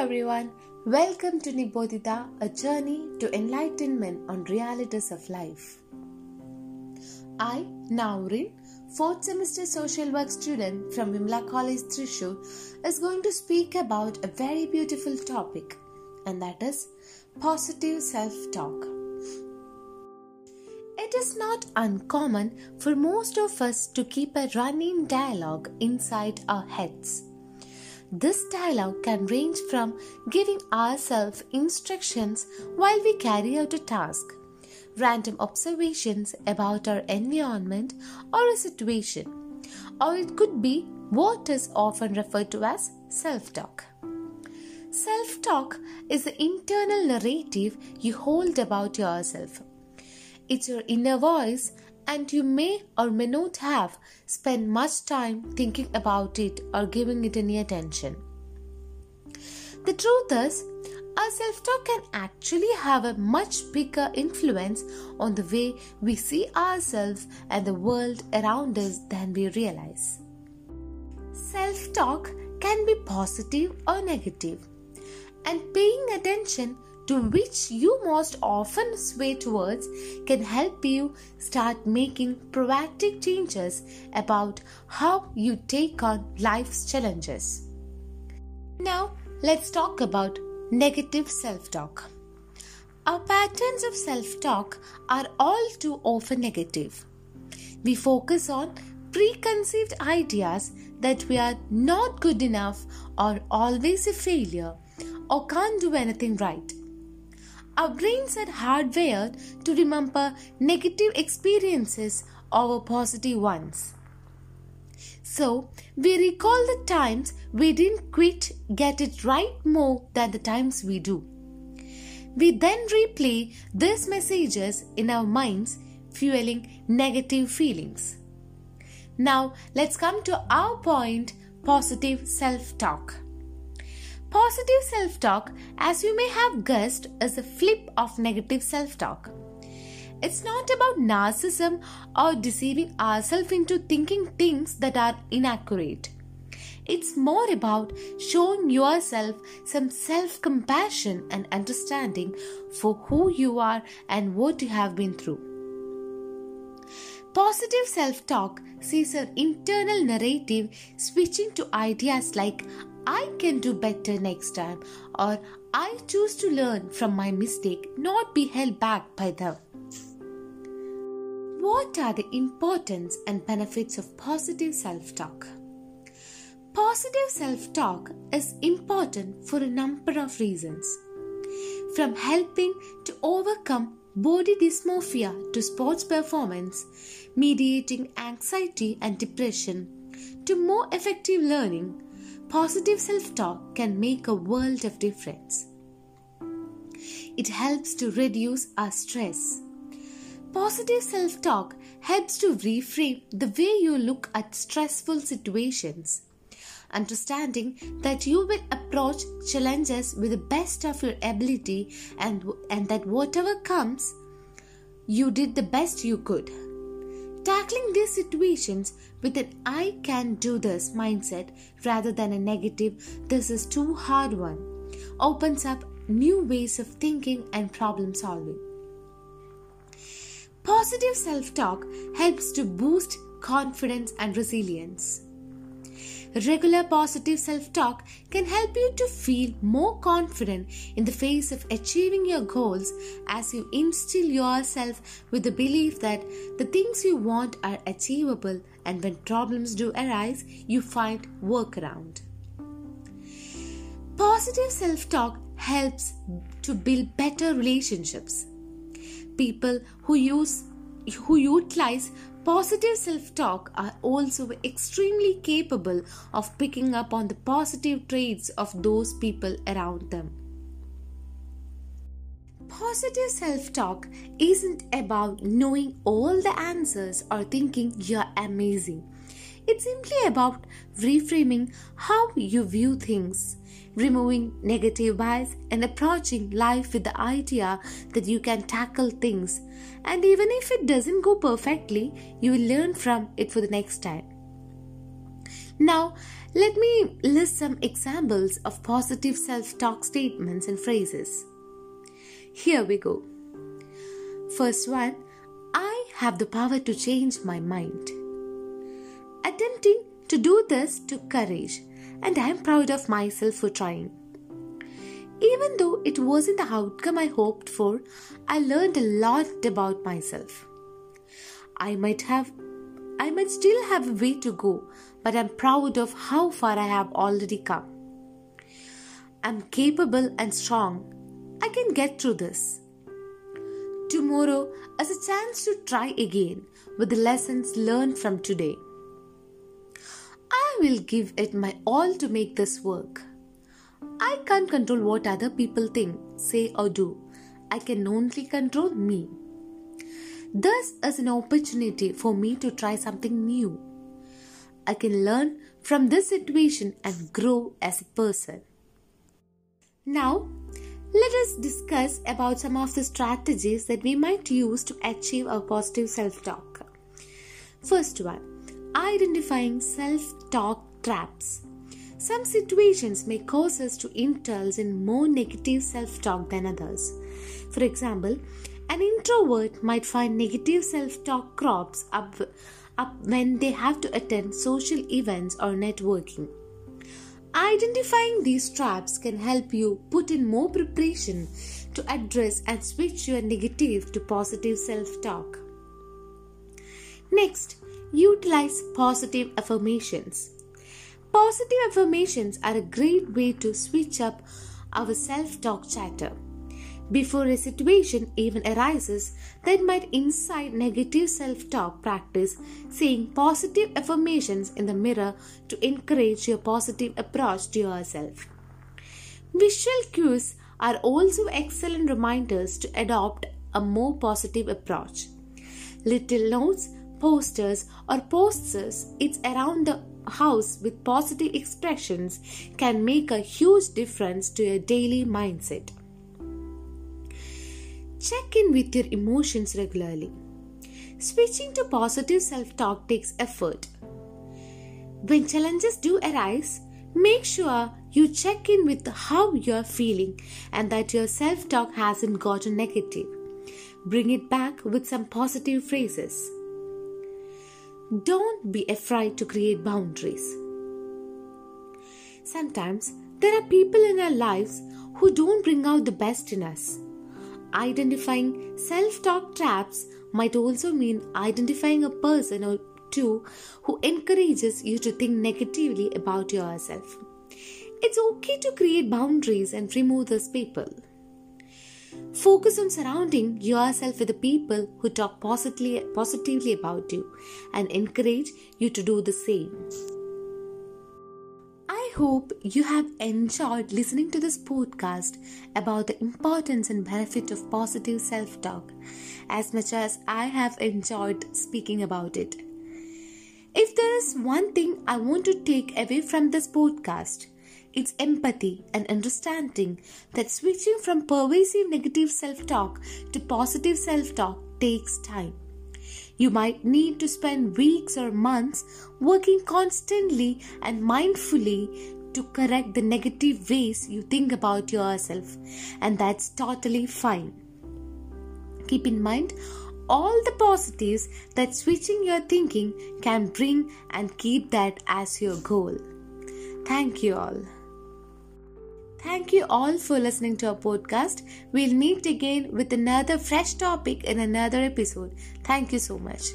everyone. Welcome to Nibodhita, a journey to enlightenment on realities of life. I, Naurin, fourth semester social work student from Vimala College Thrissur, is going to speak about a very beautiful topic, and that is positive self-talk. It is not uncommon for most of us to keep a running dialogue inside our heads. This dialogue can range from giving ourselves instructions while we carry out a task, random observations about our environment or a situation, or it could be what is often referred to as self talk. Self talk is the internal narrative you hold about yourself. It's your inner voice and you may or may not have spent much time thinking about it or giving it any attention. The truth is, our self talk can actually have a much bigger influence on the way we see ourselves and the world around us than we realize. Self talk can be positive or negative, and paying attention to which you most often sway towards can help you start making proactive changes about how you take on life's challenges. Now, let's talk about negative self talk. Our patterns of self talk are all too often negative. We focus on preconceived ideas that we are not good enough or always a failure or can't do anything right. Our brains are hardwired to remember negative experiences over positive ones. So, we recall the times we didn't quite get it right more than the times we do. We then replay these messages in our minds, fueling negative feelings. Now, let's come to our point positive self talk. Positive self talk, as you may have guessed, is a flip of negative self talk. It's not about narcissism or deceiving ourselves into thinking things that are inaccurate. It's more about showing yourself some self compassion and understanding for who you are and what you have been through. Positive self talk sees our internal narrative switching to ideas like I can do better next time, or I choose to learn from my mistake, not be held back by them. What are the importance and benefits of positive self talk? Positive self talk is important for a number of reasons. From helping to overcome body dysmorphia to sports performance, mediating anxiety and depression, to more effective learning, positive self talk can make a world of difference. It helps to reduce our stress. Positive self talk helps to reframe the way you look at stressful situations. Understanding that you will approach challenges with the best of your ability and, and that whatever comes, you did the best you could. Tackling these situations with an I can do this mindset rather than a negative, this is too hard one, opens up new ways of thinking and problem solving. Positive self talk helps to boost confidence and resilience. Regular positive self talk can help you to feel more confident in the face of achieving your goals as you instill yourself with the belief that the things you want are achievable and when problems do arise, you find workaround. Positive self talk helps to build better relationships. People who use who utilize Positive self talk are also extremely capable of picking up on the positive traits of those people around them. Positive self talk isn't about knowing all the answers or thinking you're amazing. It's simply about reframing how you view things, removing negative bias, and approaching life with the idea that you can tackle things. And even if it doesn't go perfectly, you will learn from it for the next time. Now, let me list some examples of positive self talk statements and phrases. Here we go. First one I have the power to change my mind. Attempting to do this took courage, and I am proud of myself for trying. Even though it wasn't the outcome I hoped for, I learned a lot about myself. I might have I might still have a way to go, but I'm proud of how far I have already come. I'm capable and strong. I can get through this. Tomorrow as a chance to try again with the lessons learned from today. I will give it my all to make this work. I can't control what other people think, say, or do. I can only control me. This is an opportunity for me to try something new. I can learn from this situation and grow as a person. Now, let us discuss about some of the strategies that we might use to achieve our positive self-talk. First one, identifying self-talk traps. Some situations may cause us to indulge in more negative self talk than others. For example, an introvert might find negative self talk crops up, up when they have to attend social events or networking. Identifying these traps can help you put in more preparation to address and switch your negative to positive self talk. Next, utilize positive affirmations. Positive affirmations are a great way to switch up our self talk chatter before a situation even arises that might incite negative self talk, practice saying positive affirmations in the mirror to encourage your positive approach to yourself. Visual cues are also excellent reminders to adopt a more positive approach. Little notes, posters, or posters it's around the house with positive expressions can make a huge difference to your daily mindset. Check in with your emotions regularly. Switching to positive self talk takes effort. When challenges do arise, make sure you check in with how you're feeling and that your self talk hasn't gotten negative. Bring it back with some positive phrases. Don't be afraid to create boundaries. Sometimes there are people in our lives who don't bring out the best in us. Identifying self talk traps might also mean identifying a person or two who encourages you to think negatively about yourself. It's okay to create boundaries and remove those people. Focus on surrounding yourself with the people who talk positively, positively about you and encourage you to do the same. I hope you have enjoyed listening to this podcast about the importance and benefit of positive self talk as much as I have enjoyed speaking about it. If there is one thing I want to take away from this podcast, it's empathy and understanding that switching from pervasive negative self talk to positive self talk takes time. You might need to spend weeks or months working constantly and mindfully to correct the negative ways you think about yourself, and that's totally fine. Keep in mind all the positives that switching your thinking can bring and keep that as your goal. Thank you all. Thank you all for listening to our podcast. We'll meet again with another fresh topic in another episode. Thank you so much.